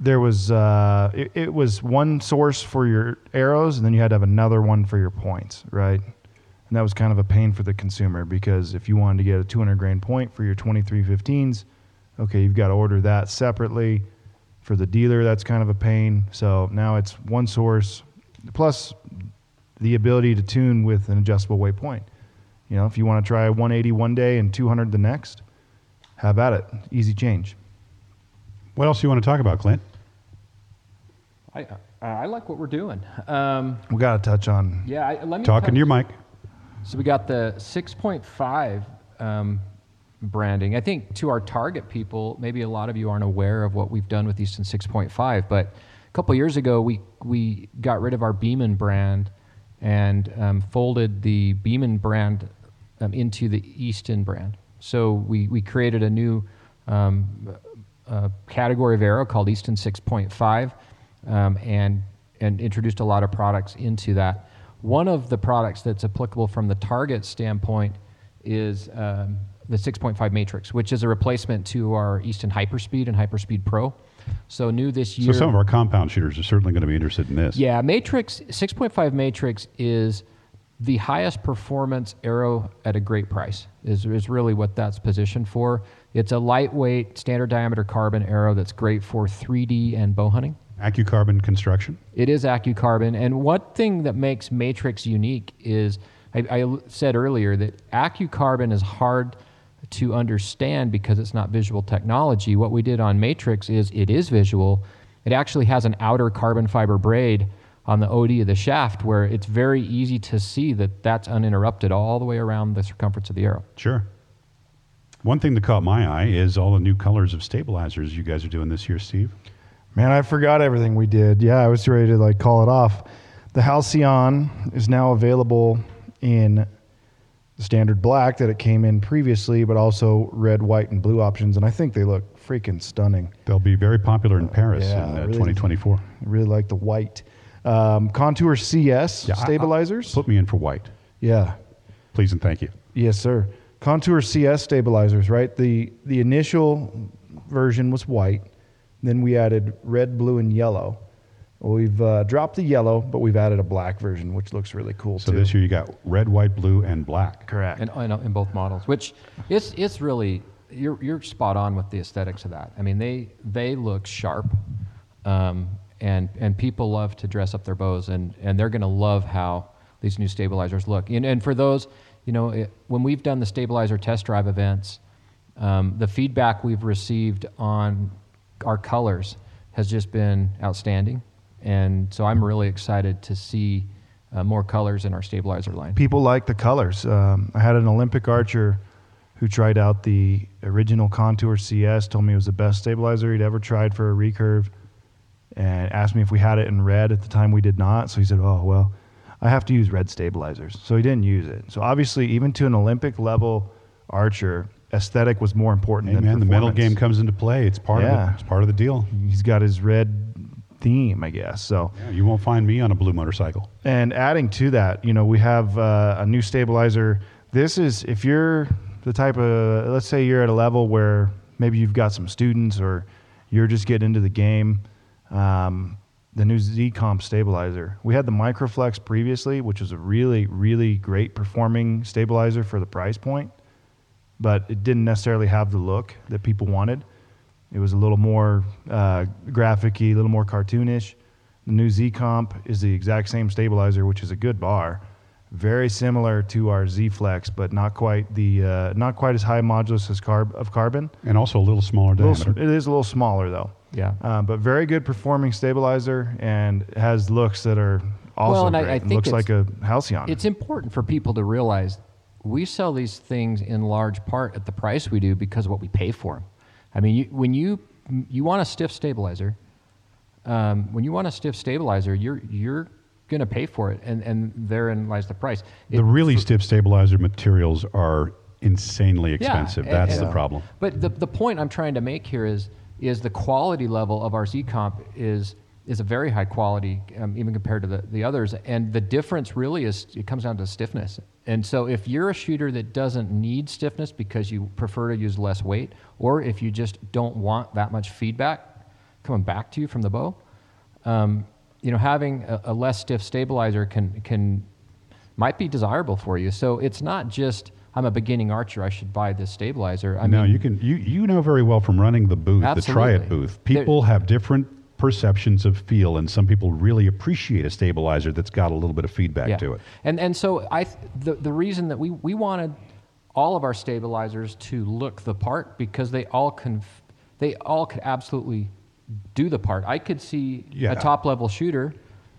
there was uh, it, it was one source for your arrows, and then you had to have another one for your points, right? And that was kind of a pain for the consumer because if you wanted to get a 200 grain point for your 2315s, okay, you've got to order that separately. For the dealer, that's kind of a pain. So now it's one source plus the ability to tune with an adjustable weight point. You know, if you want to try 180 one day and 200 the next, have at it. Easy change. What else do you want to talk about, Clint? I, I, I like what we're doing. Um, We got to touch on yeah, I, let me Talking touch- to your mic. So we got the 6.5 um, branding. I think to our target people, maybe a lot of you aren't aware of what we've done with Easton 6.5, but a couple years ago we we got rid of our Beman brand and um, folded the Beman brand um, into the Easton brand. So we we created a new um, uh, category of arrow called Easton 6.5 um, and and introduced a lot of products into that. One of the products that's applicable from the target standpoint is um, the 6.5 Matrix, which is a replacement to our Easton Hyperspeed and Hyperspeed Pro. So new this year. So some of our compound shooters are certainly going to be interested in this. Yeah, Matrix 6.5 Matrix is the highest performance arrow at a great price. Is is really what that's positioned for. It's a lightweight, standard diameter carbon arrow that's great for 3D and bow hunting. AccuCarbon construction. It is AccuCarbon, and one thing that makes Matrix unique is I, I said earlier that AccuCarbon is hard to understand because it's not visual technology. What we did on Matrix is it is visual. It actually has an outer carbon fiber braid on the OD of the shaft where it's very easy to see that that's uninterrupted all the way around the circumference of the arrow. Sure. One thing that caught my eye is all the new colors of stabilizers you guys are doing this year, Steve. Man, I forgot everything we did. Yeah, I was ready to like call it off. The Halcyon is now available in standard black that it came in previously, but also red, white, and blue options, and I think they look freaking stunning. They'll be very popular in Paris yeah, in uh, really. 2024. I really like the white. Um, Contour CS Yeah, I- I- stabilizers. Put me in for white, yeah, please and thank you. Yes, sir. Contour CS stabilizers, right? The the initial version was white, then we added red, blue, and yellow. We've uh, dropped the yellow, but we've added a black version, which looks really cool So too. this year you got red, white, blue, and black. correct. in, in, in both models, which it's it's really you're you're spot on with the aesthetics of that. I mean, they they look sharp, um, and and people love to dress up their bows, and and they're going to love how these new stabilizers look. And, and for those, you know, it, when we've done the stabilizer test drive events, um, the feedback we've received on our colors has just been outstanding, and so I'm really excited to see. Uh, more colors in our stabilizer line. People like the colors. Um, I had an Olympic archer who tried out the original Contour CS, told me it was the best stabilizer he'd ever tried for a recurve, and asked me if we had it in red. At the time, we did not. So he said, "Oh well, I have to use red stabilizers." So he didn't use it. So obviously, even to an Olympic level archer, aesthetic was more important Hey than man, the performance. game comes into play. It's part of Yeah. it. It's part of the deal. He's got his red theme, I guess. So. Yeah, you won't find me on a blue motorcycle. And adding to that, you know, we have uh, a new stabilizer. This is if you're the type of, let's say you're at a level where maybe you've got some students or you're just getting into the game. Um, the new Z Comp stabilizer. We had the Microflex previously, which was a really, really great performing stabilizer for the price point, but it didn't necessarily have the look that people wanted. It was a little more uh, graphic-y, a little more cartoonish. The new Z Comp is the exact same stabilizer, which is a good bar, very similar to our Z Flex, but not quite the uh, not quite as high modulus as carb of carbon. And also a little smaller A little diameter. it is a little smaller though. Yeah. Uh, but very good performing stabilizer and has looks that are also Well, and I- great. I It think looks like a Halcyon. It's important for people to realize we sell these things in large part at the price we do because of what we pay for them. I mean, you, when you you want a stiff stabilizer, um, when you want a stiff stabilizer, you're you're going to pay for it, and and therein lies the price. It- the really stiff stabilizer materials are insanely expensive. Yeah, That's and- the problem. But the, the point I'm trying to make here is is the quality level of our Z comp is is a very high quality, um, even compared to the, the others. And the difference really is it comes down to stiffness. And so if you're a shooter that doesn't need stiffness because you prefer to use less weight, or if you just don't want that much feedback, coming back to you from the bow, um, you know, having a, a less stiff stabilizer can can might be desirable for you. So it's not just I'm a beginning archer. I should buy this stabilizer. I no, mean, you can. You you know very well from running the booth, the Try It booth. People have different perceptions of feel, and some people really appreciate a stabilizer that's got a little bit of feedback to it. And and so I the the reason that we we wanted all of our stabilizers to look the part because they all can they all could absolutely do the part. I could see Yeah. a top level shooter,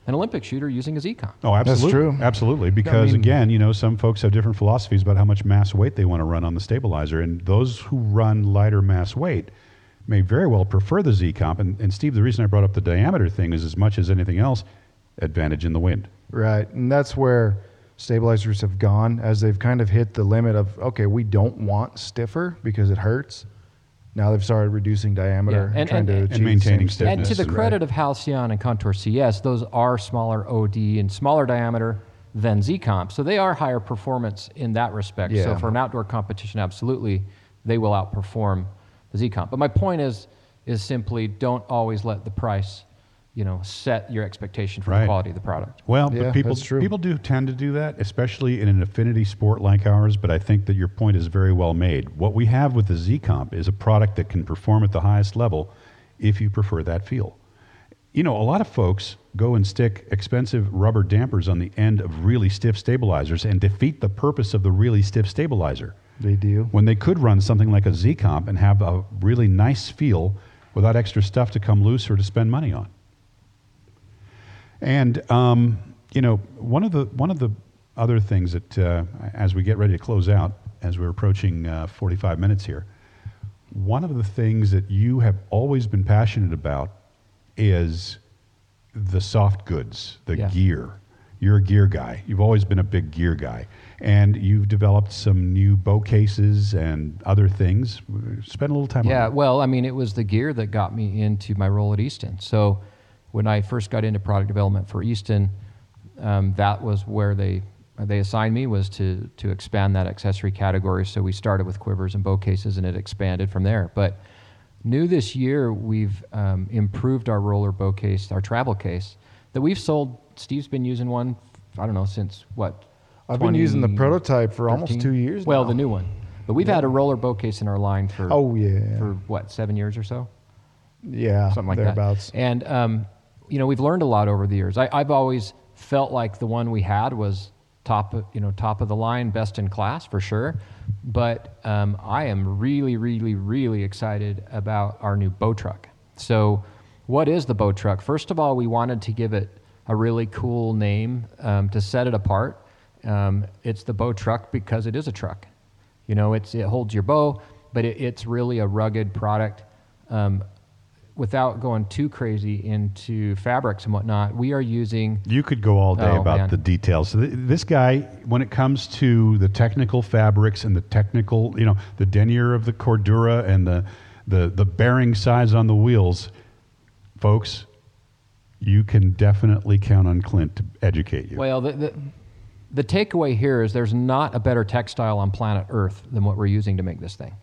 an Olympic shooter using a Z Comp. Oh, absolutely. true. Absolutely. Because mean- again, you know, some folks have different philosophies about how much mass weight they want to run on the stabilizer. And those who run lighter mass weight may very well prefer the Z comp. And, and Steve, the reason I brought up the diameter thing is as much as anything else, advantage in the wind. Right. And that's where stabilizers have gone as they've kind of hit the limit of, okay, we don't want stiffer because it hurts. Now they've started reducing diameter Yeah, and- trying and- to and achieve the maintaining same stiffness. And to the stiffness. credit of Halcyon and Contour CS, those are smaller OD and smaller diameter than Z-Comp. So they are higher performance in that respect. So Yeah. for an outdoor competition, absolutely, they will outperform the Z-Comp. But my point is, is simply don't always let the price, you know, set your expectation for Right. the quality of the product. Well, Yeah, but people that's true. people do tend to do that, especially in an affinity sport like ours. But I think that your point is very well made. What we have with the Z Comp is a product that can perform at the highest level, if you prefer that feel. You know, a lot of folks go and stick expensive rubber dampers on the end of really stiff stabilizers and defeat the purpose of the really stiff stabilizer. They do. When they could run something like a Z Comp and have a really nice feel without extra stuff to come loose or to spend money on. And um, you know, one of the one of the other things that uh, as we get ready to close out, as we're approaching uh, 45 minutes here, one of the things that you have always been passionate about is the soft goods, the Yeah. gear. You're a gear guy. You've always been a big gear guy, and you've developed some new bow cases and other things. Spend a little time. Yeah, on that. well, I mean, it was the gear that got me into my role at Easton. So when I first got into product development for Easton, um, that was where they they assigned me was to to expand that accessory category. So we started with quivers and bow cases, and it expanded from there. But new this year, we've um, improved our roller bow case, our travel case that we've sold. Steve's been using one. I don't know since what. I've been using the prototype for almost two years Well, now. the new one, but we've had a roller bow case in our line for Oh, yeah. for what seven years or so Yeah, something like thereabouts. that. And um, you know, we've learned a lot over the years. I, I've always felt like the one we had was top, of- you know, top of the line, best in class for sure. But um, I am really, really, really excited about our new bow truck. So, what is the bow truck? First of all, we wanted to give it a really cool name um, to set it apart. Um, it's the bow truck because it is a truck. You know, it's, it holds your bow, but it, it's really a rugged product. Um, without going too crazy into fabrics and whatnot, we are using You could go all day Oh, about man. the details. So th- this guy, when it comes to the technical fabrics and the technical, you know, the denier of the Cordura and the, the, the bearing size on the wheels, folks, you can definitely count on Clint to educate you. Well, the, the, the takeaway here is there's not a better textile on planet Earth than what we're using to make this thing.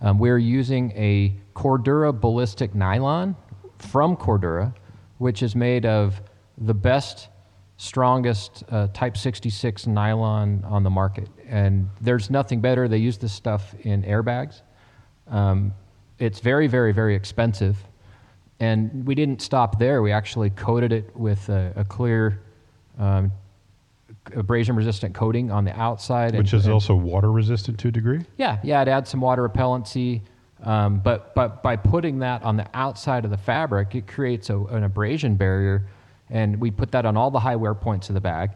Um, we're using a Cordura ballistic nylon from Cordura, which is made of the best, strongest uh, Type 66 nylon on the market. And there's nothing better. They use this stuff in airbags. Um, it's very, very, very expensive. And we didn't stop there. We actually coated it with a, a clear um, abrasion resistant coating on the outside. which and- is and- also water resistant to a degree. yeah, yeah, it adds some water repellency. Um, but, but by putting that on the outside of the fabric, it creates a, an abrasion barrier. And we put that on all the high wear points of the bag.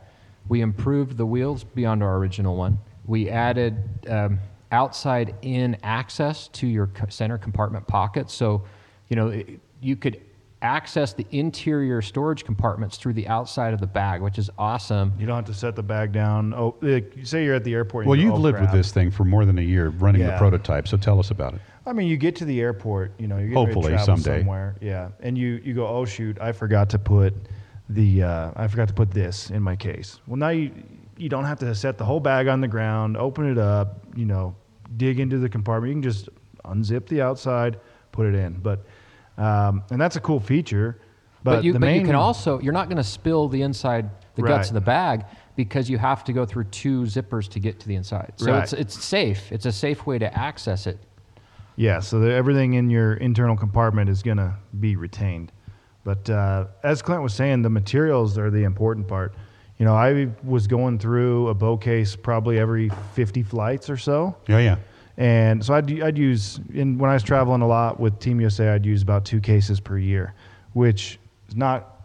We improved the wheels beyond our original one. We added um, outside in access to your center compartment pockets. So, you know, it, you could access the interior storage compartments through the outside of the bag, which is awesome. You don't have to set the bag down. Oh, like, you say you're at the airport. Well, you go, you've "Oh, lived with this thing for more than a year running the prototype, so tell us about it. I mean, you get to the airport, you know, you're getting ready to Hopefully travel someday. somewhere, yeah, and you you go, oh shoot, I forgot to put the uh, I forgot to put this in my case. Well, now you you don't have to set the whole bag on the ground, open it up, you know, dig into the compartment. You can just unzip the outside, put it in. But um, and that's a cool feature. But, But, you, the but main, you can also you're not going to spill the inside the guts of the bag because you have to go through two zippers to get to the inside. So Right. it's it's safe. It's a safe way to access it. Yeah, so the, everything in your internal compartment is going to be retained. But uh, as Clint was saying, the materials are the important part. You know, I was going through a bow case probably every 50 flights or so. Yeah, yeah. And so I'd, I'd use, in, when I was traveling a lot with Team USA, I'd use about two cases per year, which is not,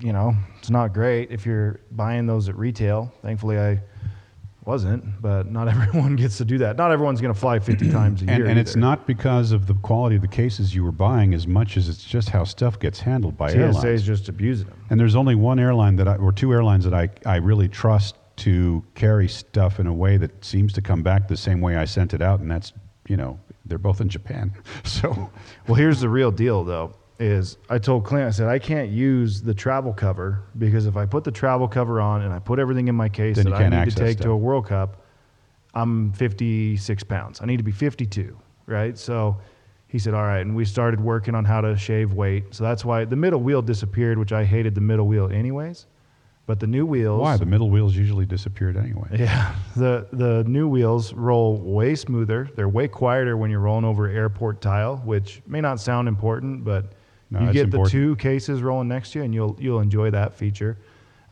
you know, it's not great if you're buying those at retail. Thankfully, I wasn't, but not everyone gets to do that. Not everyone's going to fly 50 times a year. and it's not because of the quality of the cases you were buying as much as it's just how stuff gets handled by TSA airlines. is just abusing them. And there's only one airline that I, or two airlines that I, I really trust to carry stuff in a way that seems to come back the same way I sent it out, and that's, you know, they're both in Japan. So, Well, here's the real deal, though. Is I told Clint, I said I can't use the travel cover because if I put the travel cover on and I put everything in my case Then that I need to take to a World Cup, I'm 56 pounds. I need to be 52, right? So he said, all right, and we started working on how to shave weight. So that's why the middle wheel disappeared, which I hated the middle wheel anyways. But the new wheels, why? The middle wheels usually disappeared anyway. yeah, the the new wheels roll way smoother. They're way quieter when you're rolling over airport tile, which may not sound important, but No, you it's get important. the two cases rolling next to you, and you'll you'll enjoy that feature.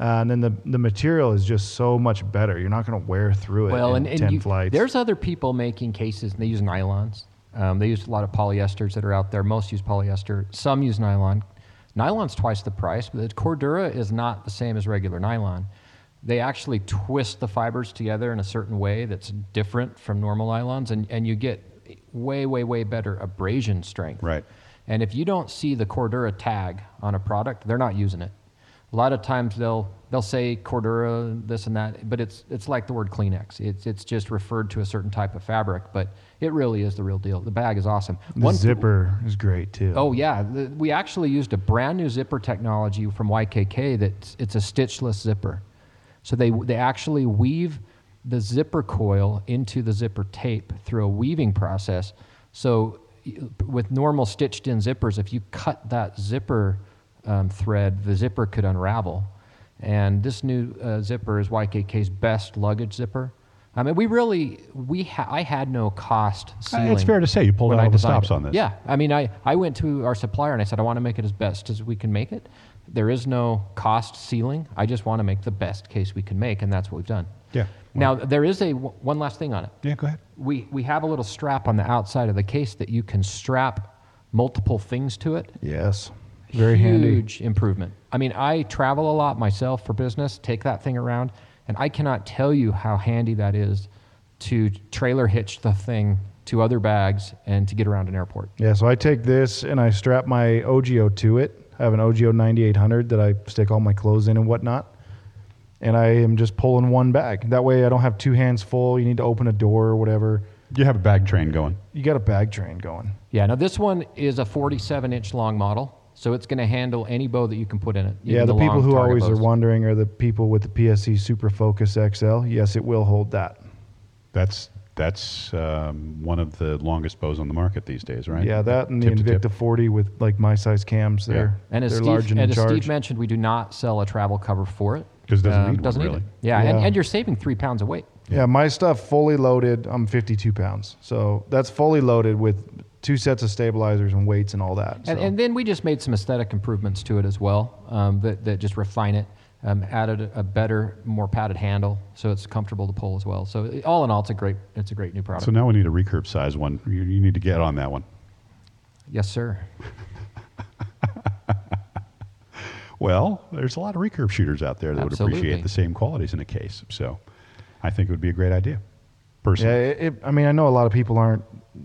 Uh, and then the the material is just so much better. You're not going to wear through it Well, in and, and ten you, flights. there's other people making cases, and they use nylons. Um, they use a lot of polyesters that are out there. Most use polyester. Some use nylon. Nylon's twice the price, but the Cordura is not the same as regular nylon. They actually twist the fibers together in a certain way that's different from normal nylons, and, and you get way, way, way better abrasion strength. Right. And if you don't see the Cordura tag on a product, they're not using it. A lot of times they'll they'll say Cordura this and that, but it's it's like the word Kleenex. It's it's just referred to a certain type of fabric, but it really is the real deal. The bag is awesome. the zipper is great too. Oh yeah, the, we actually used a brand new zipper technology from YKK that it's a stitchless zipper. So they they actually weave the zipper coil into the zipper tape through a weaving process. So with normal stitched in zippers, if you cut that zipper um, thread, the zipper could unravel. And this new uh, zipper is YKK's best luggage zipper. I mean, we really we ha- I had no cost ceiling. Uh, It's fair to say you pulled out all the stops it. on this. Yeah, I mean, I, I went to our supplier and I said, I want to make it as best as we can make it. There is no cost ceiling. I just want to make the best case we can make, and that's what we've done. Yeah. Now, there is a one last thing on it. Yeah, go ahead. We, we have a little strap on the outside of the case that you can strap multiple things to it. yes, very handy. Huge improvement. I mean, I travel a lot myself for business, take that thing around, and I cannot tell you how handy that is to trailer hitch the thing to other bags and to get around an airport. Yeah, so I take this and I strap my OGIO to it. I have an OGIO 9800 that I stick all my clothes in and whatnot. And I am just pulling one bag. That way I don't have two hands full. You need to open a door or whatever. You have a bag train going. You got a bag train going. Yeah, now this one is a 47 inch long model, so it's going to handle any bow that you can put in it. yeah, even the, people who always bows. are wondering are the people with the PSE Supra Focus XL. Yes, it will hold that. That's that's um, one of the longest bows on the market these days, right? Yeah, that and the Tip to tip. Invicta 40 with like my size cams. They're, And as, they're Steve, large and and as. Steve mentioned, we do not sell a travel cover for it. 'Cause it doesn't Um, need doesn't really. it. Yeah, And, Yeah. and you're saving three pounds of weight. Yeah, my stuff fully loaded. I'm 52 pounds, so that's fully loaded with two sets of stabilizers and weights and all that. And, so. and then we just made some aesthetic improvements to it as well um, that, that just refine it. Um, added a better, more padded handle, so it's comfortable to pull as well. So it- all in all, it's a great, it's a great new product. So now we need a recurve size one. You, you need to get on that one. yes, sir. Well, there's a lot of recurve shooters out there that would appreciate the same qualities in a case. So I think it would be a great idea. yeah, Personally. it, it, I mean, I know a lot of people aren't,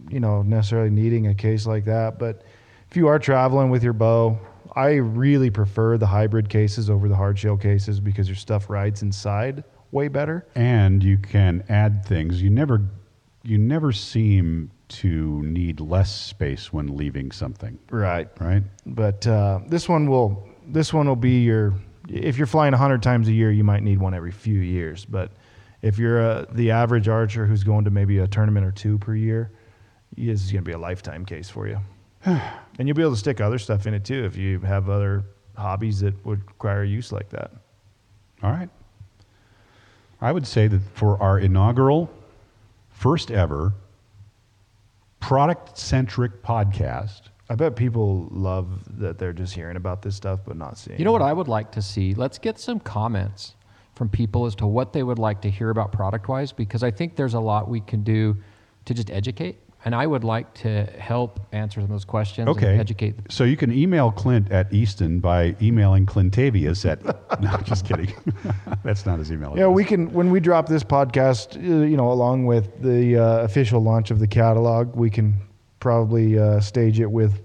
you know, necessarily needing a case like that, but if you are traveling with your bow, I really prefer the hybrid cases over the hard shell cases because your stuff rides inside way better. and you can add things. You never you never seem to need less space when leaving something, Right. right? But uh, this one will this one will be your if you're flying 100 times a year you might need one every few years but if you're uh, the average archer who's going to maybe a tournament or two per year this is going to be a lifetime case for you and you'll be able to stick other stuff in it too if you have other hobbies that would require use like that. All right. I would say that for our inaugural, first ever product centric podcast, I bet people love that they're just hearing about this stuff but not seeing. You know what I would like to see? Let's get some comments from people as to what they would like to hear about product wise, because I think there's a lot we can do to just educate. And I would like to help answer some of those questions Okay. and educate. So you can email Clint at Easton by emailing Clintavious at. no, just kidding. That's not his email. Yeah, we can when we drop this podcast, uh, you know, along with the uh, official launch of the catalog, we can probably uh, stage it with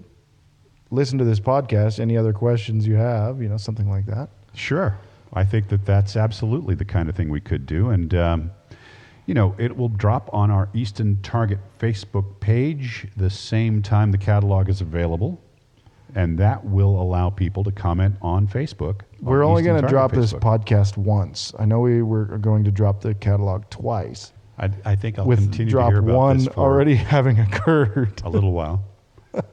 listen to this podcast. Any other questions you have, you know, something like that. Sure. I think that that's absolutely the kind of thing we could do. And, um, you know, it will drop on our Easton Target Facebook page the same time the catalog is available. And that will allow people to comment on Facebook. We're only going to drop this podcast once. I know we were going to drop the catalog twice, I, I think I'll with continue drop to hear about one already having occurred. a little while.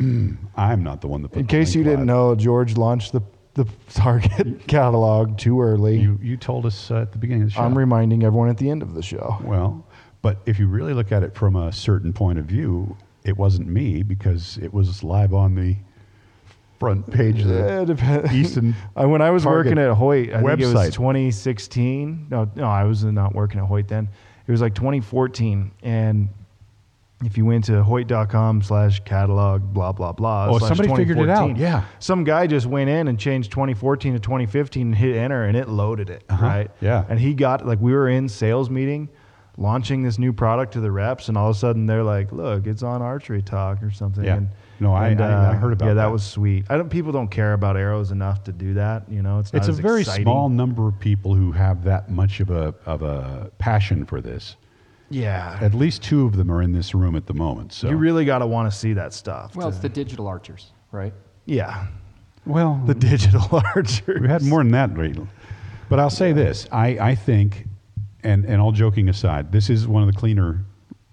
Mm, I'm not the one that put In case you didn't live. know, George launched the the Target catalog too early. You, you told us uh, at the beginning of the show. I'm reminding everyone at the end of the show. Well, but if you really look at it from a certain point of view, it wasn't me because it was live on the front page of the Easton. I, when I was Target working at Hoyt, I think it was 2016. No, no, I was not working at Hoyt then. It was like 2014, and if you went to Hoyt.com slash catalog blah blah blah. Oh, somebody figured it out, yeah. some guy just went in and changed 2014 to 2015 and hit enter, and it loaded it Uh-huh, right. yeah. and he got like we were in sales meeting. Launching this new product to the reps, and all of a sudden they're like, "Look, it's on Archery Talk or something." Yeah. And, No, I- and, I- I heard about Yeah, that that. was sweet. I don't. People don't care about arrows enough to do that. You know, it's not It's a very exciting. small number of people who have that much of a of a passion for this. Yeah, At least two of them are in this room at the moment. So you really got to want to see that stuff. Well, to- it's the digital archers, right? yeah, well the digital archer. We had more than that, lately. But I'll say this: I, I think, and and all joking aside, this is one of the cleaner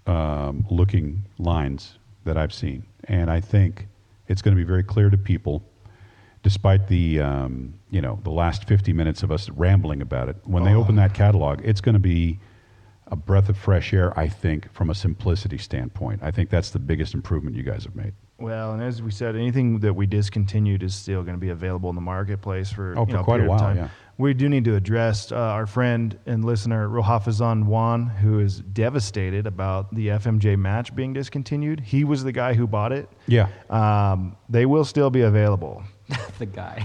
um, looking lines that I've seen, and I think it's going to be very clear to people, despite the um, you know the last 50 minutes of us rambling about it. When they open that catalog, it's going to be a breath of fresh air. I think from a simplicity standpoint, I think that's the biggest improvement you guys have made. Well, and as we said, anything that we discontinued is still going to be available in the marketplace for, Oh, you for know, quite a period of while, time. yeah. We do need to address uh, our friend and listener Rohafizan Wan, who is devastated about the FMJ match being discontinued. He was the guy who bought it. Yeah. Um, they will still be available. the guy.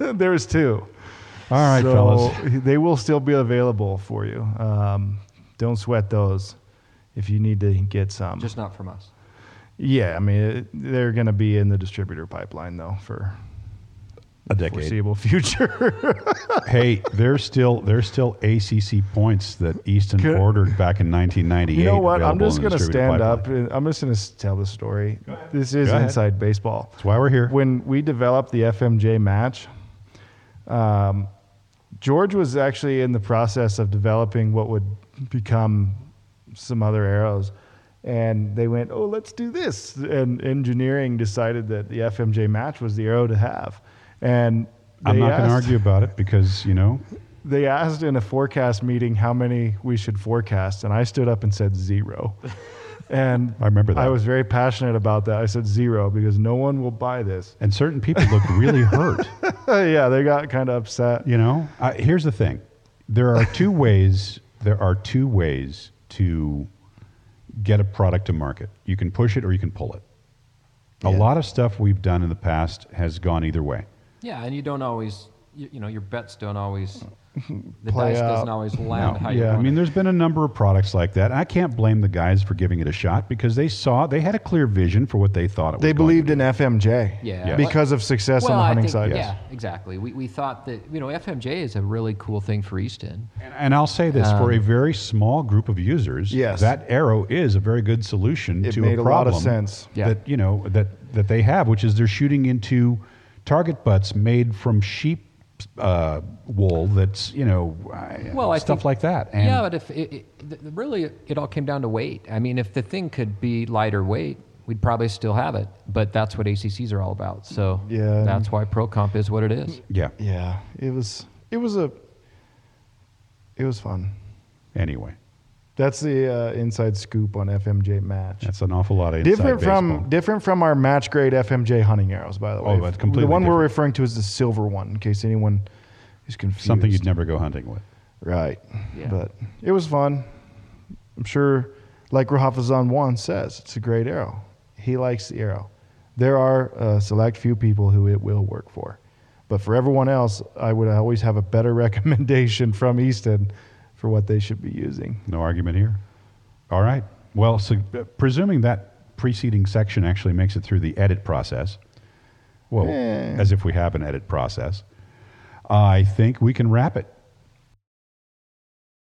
There's two. All right, so fellas. They will still be available for you. Um, don't sweat those if you need to get some. Just not from us. yeah, I mean, it, they're going to be in the distributor pipeline, though, for A decade. foreseeable future. hey, there's still there's still ACC points that Easton Could- ordered back in 1998. you know what? I'm just going to distributor stand up. and I'm just going to tell the story. This is Go ahead. inside baseball. That's why we're here. When we developed the FMJ match, um, George was actually in the process of developing what would become some other arrows. And they went, oh, let's do this. And engineering decided that the FMJ match was the arrow to have. And I'm not going to argue about it because you know They asked in a forecast meeting how many we should forecast, and I stood up and said zero. And I remember that. I was very passionate about that. I said zero because no one will buy this. and certain people looked really hurt. yeah, they got kind of upset. You know, uh, here's the thing: there are two ways. There are two ways to get a product to market. You can push it or you can pull it. A lot of stuff we've done in the past has gone either way. Yeah, and you don't always, you, you know, your bets don't always, the Play dice doesn't always land how you yeah. want I mean, it. there's been a number of products like that. I can't blame the guys for giving it a shot because they saw they had a clear vision for what they thought it was. They going believed to in FMJ Yeah. Yeah. because of success well, on the hunting think, side. Yeah, exactly. We, we thought that, you know, FMJ is a really cool thing for Easton. And, and I'll say this: for a very small group of users, Um, Yes. that arrow is a very good solution It to made a a lot of problem sense. Yeah. that you know that that they have, which is they're shooting into target butts made from sheep uh, wool. That's you know, uh, Well, I stuff think- like that. And yeah, but if it, it, th- really it all came down to weight. I mean, if the thing could be lighter weight, we'd probably still have it. But that's what ACCs are all about. So Yeah. that's why Pro Comp is what it is. Yeah. Yeah, it was it was a it was fun. Anyway, That's the uh, inside scoop on FMJ match. that's an awful lot of inside different from baseball. different from our match grade FMJ hunting arrows, by the way. Oh, that's completely the one we're referring to is the silver one, in case anyone is confused. Something you'd never go hunting with. right. Yeah. But it was fun. I'm sure, like Rahafazan one says, it's a great arrow. He likes the arrow. There are a select few people who it will work for, but for everyone else, I would always have a better recommendation from Easton for what they should be using. No argument here. All right. Well, so, uh, presuming that preceding section actually makes it through the edit process, well, Eh. as if we have an edit process, I think we can wrap it.